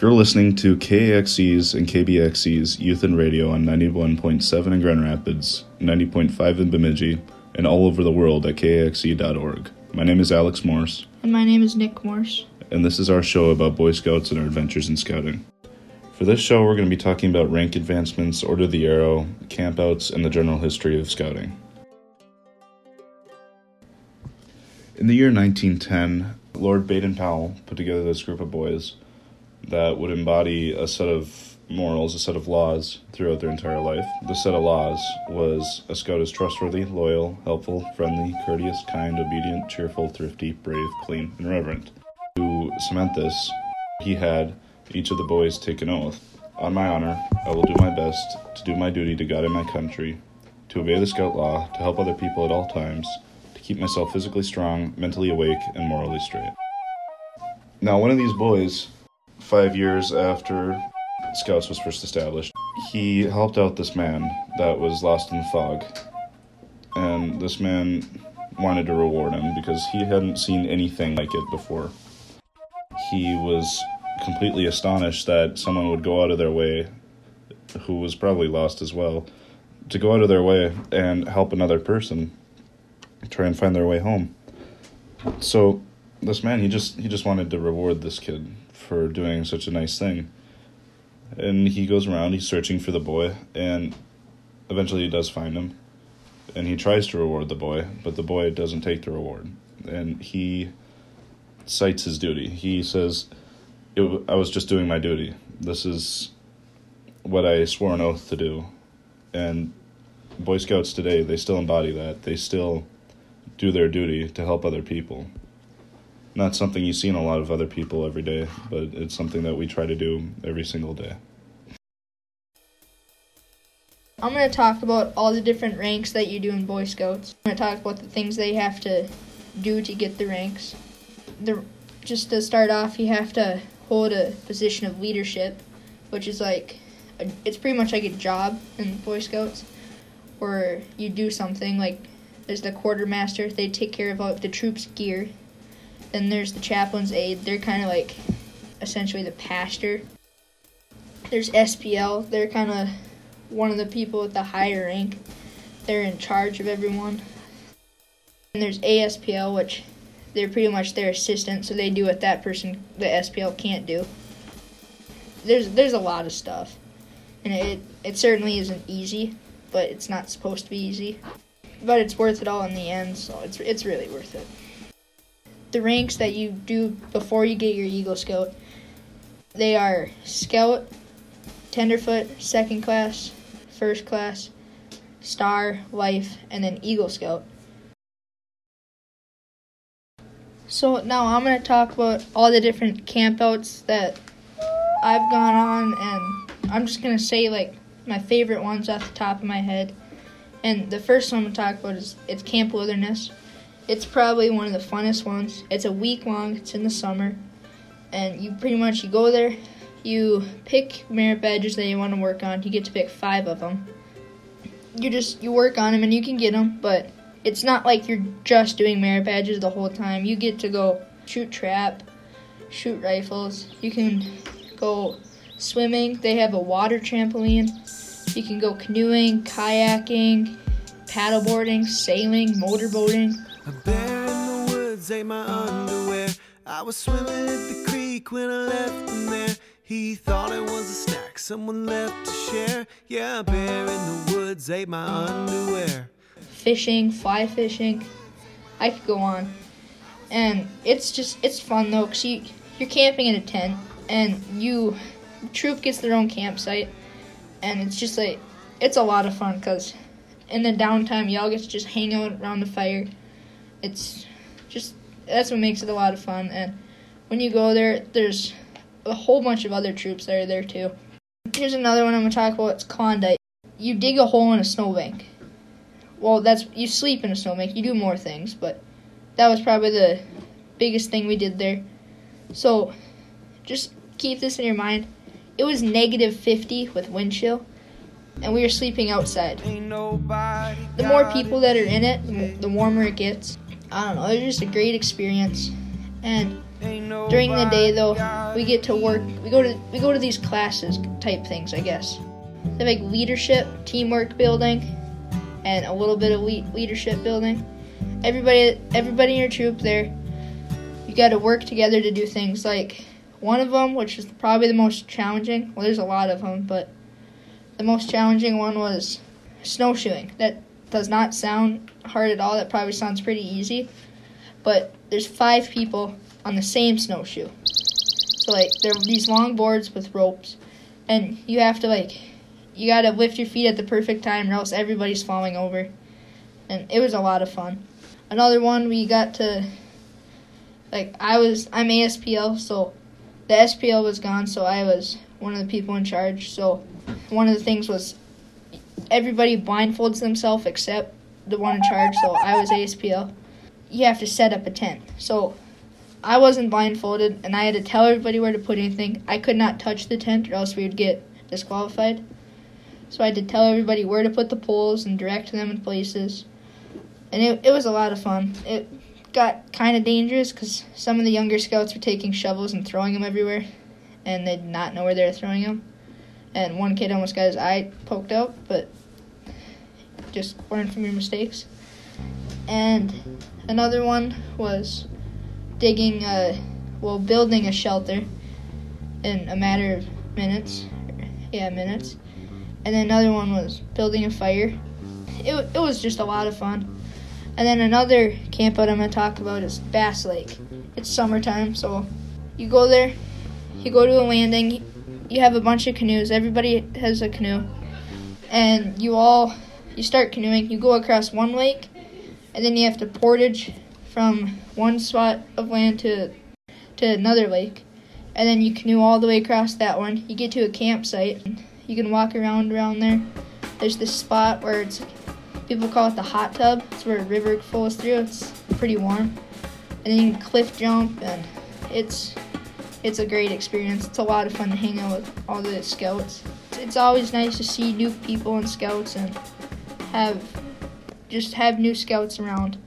You're listening to KAXE's and KBXE's Youth and Radio on 91.7 in Grand Rapids, 90.5 in Bemidji, and all over the world at KAXE.org. My name is Alex Morse, And my name is Nick Morse. and this is our show about Boy Scouts and our adventures in scouting. For this show, we're going to be talking about rank advancements, Order of the Arrow, campouts, and the general history of scouting. In the year 1910, Lord Baden Powell put together this group of boys that would embody a set of morals, a set of laws throughout their entire life. The set of laws was a scout is trustworthy, loyal, helpful, friendly, courteous, kind, obedient, cheerful, thrifty, brave, clean, and reverent. To cement this, he had each of the boys take an oath. On my honor, I will do my best to do my duty to God and my country, to obey the scout law, to help other people at all times, to keep myself physically strong, mentally awake, and morally straight. Now, one of these boys, five years after Scouts was first established, he helped out this man that was lost in the fog. And this man wanted to reward him because he hadn't seen anything like it before. He was completely astonished that someone would go out of their way, who was probably lost as well, to go out of their way and help another person try and find their way home. So this man he just he just wanted to reward this kid for doing such a nice thing. And he goes around, he's searching for the boy, and eventually he does find him. And he tries to reward the boy, but the boy doesn't take the reward. And he cites his duty. He says, I was just doing my duty. This is what I swore an oath to do. And Boy Scouts today, they still embody that. They still do their duty to help other people. Not something you see in a lot of other people every day, but it's something that we try to do every single day. I'm going to talk about all the different ranks that you do in Boy Scouts. I'm going to talk about the things they have to do to get the ranks. The, just to start off, you have to hold a position of leadership, which is like, a, it's pretty much like a job in Boy Scouts, where you do something like there's the quartermaster, they take care of all the troops' gear. Then there's the chaplain's aide, they're kind of like essentially the pastor. There's SPL, they're kind of one of the people with the higher rank. They're in charge of everyone. And there's ASPL, which they're pretty much their assistant, so they do what that person, the SPL, can't do. There's there's a lot of stuff, and it it certainly isn't easy, but it's not supposed to be easy. But it's worth it all in the end, so it's it's really worth it. The ranks that you do before you get your Eagle Scout, they are Scout, Tenderfoot, Second Class, First Class, Star, Life, and then Eagle Scout. So now I'm going to talk about all the different campouts that I've gone on, and I'm just going to say like my favorite ones off the top of my head. And the first one I'm going to talk about is it's Camp Wilderness. It's probably one of the funnest ones. It's a week long. It's in the summer, and you pretty much you go there, you pick merit badges that you want to work on. You get to pick five of them. You just you work on them and you can get them, but it's not like you're just doing merit badges the whole time. You get to go shoot trap, shoot rifles. You can go swimming. They have a water trampoline. You can go canoeing, kayaking, paddleboarding, sailing, motorboating. A bear in the woods ate my underwear. I was swimming at the creek when I left him there. He thought it was a snack someone left to share. Yeah, a bear in the woods ate my underwear. fishing, fly fishing. I could go on. And it's just it's fun though cuz you you're camping in a tent and you troop gets their own campsite and it's just like it's a lot of fun cuz in the downtime y'all get to just hang out around the fire. It's just that's what makes it a lot of fun and when you go there there's a whole bunch of other troops that are there too. Here's another one I'm going to talk about. It's Klondike. You dig a hole in a snowbank well, that's you sleep in a snowbank. You do more things, but that was probably the biggest thing we did there. So, just keep this in your mind. It was negative 50 with wind chill, and we were sleeping outside. The more people that are in it, the warmer it gets. I don't know. it was just a great experience, and During the day though, we get to work. We go to we go to these classes type things, I guess. They like leadership, teamwork building, and a little bit of le- leadership building. Everybody everybody in your troop there, you got to work together to do things like one of them, which is probably the most challenging. Well, there's a lot of them, but the most challenging one was snowshoeing. That does not sound hard at all. That probably sounds pretty easy. But there's five people on the same snowshoe. So like there are these long boards with ropes and you have to like you gotta lift your feet at the perfect time or else everybody's falling over. And it was a lot of fun. Another one we got to like I was I'm ASPL so the SPL was gone so I was one of the people in charge. So one of the things was everybody blindfolds themselves except the one in charge. So I was ASPL. You have to set up a tent. So I wasn't blindfolded, and I had to tell everybody where to put anything. I could not touch the tent, or else we would get disqualified. So I had to tell everybody where to put the poles and direct them in places. And it, it was a lot of fun. It got kind of dangerous because some of the younger scouts were taking shovels and throwing them everywhere, and they did not know where they were throwing them and one kid almost got his eye poked out, but just learn from your mistakes. And another one was digging, a, well, building a shelter in a matter of minutes. Yeah, minutes. And then another one was building a fire. It, it was just a lot of fun. And then another camp out I'm going to talk about is Bass Lake. It's summertime, so you go there, you go to a landing, you have a bunch of canoes. Everybody has a canoe, and you all you start canoeing. You go across one lake, and then you have to portage from one spot of land to to another lake, and then you canoe all the way across that one. You get to a campsite. You can walk around around there. There's this spot where it's people call it the hot tub. It's where a river flows through. It's pretty warm, and then you can cliff jump, and it's it's a great experience. It's a lot of fun to hang out with all the scouts. It's always nice to see new people and scouts and have just have new scouts around.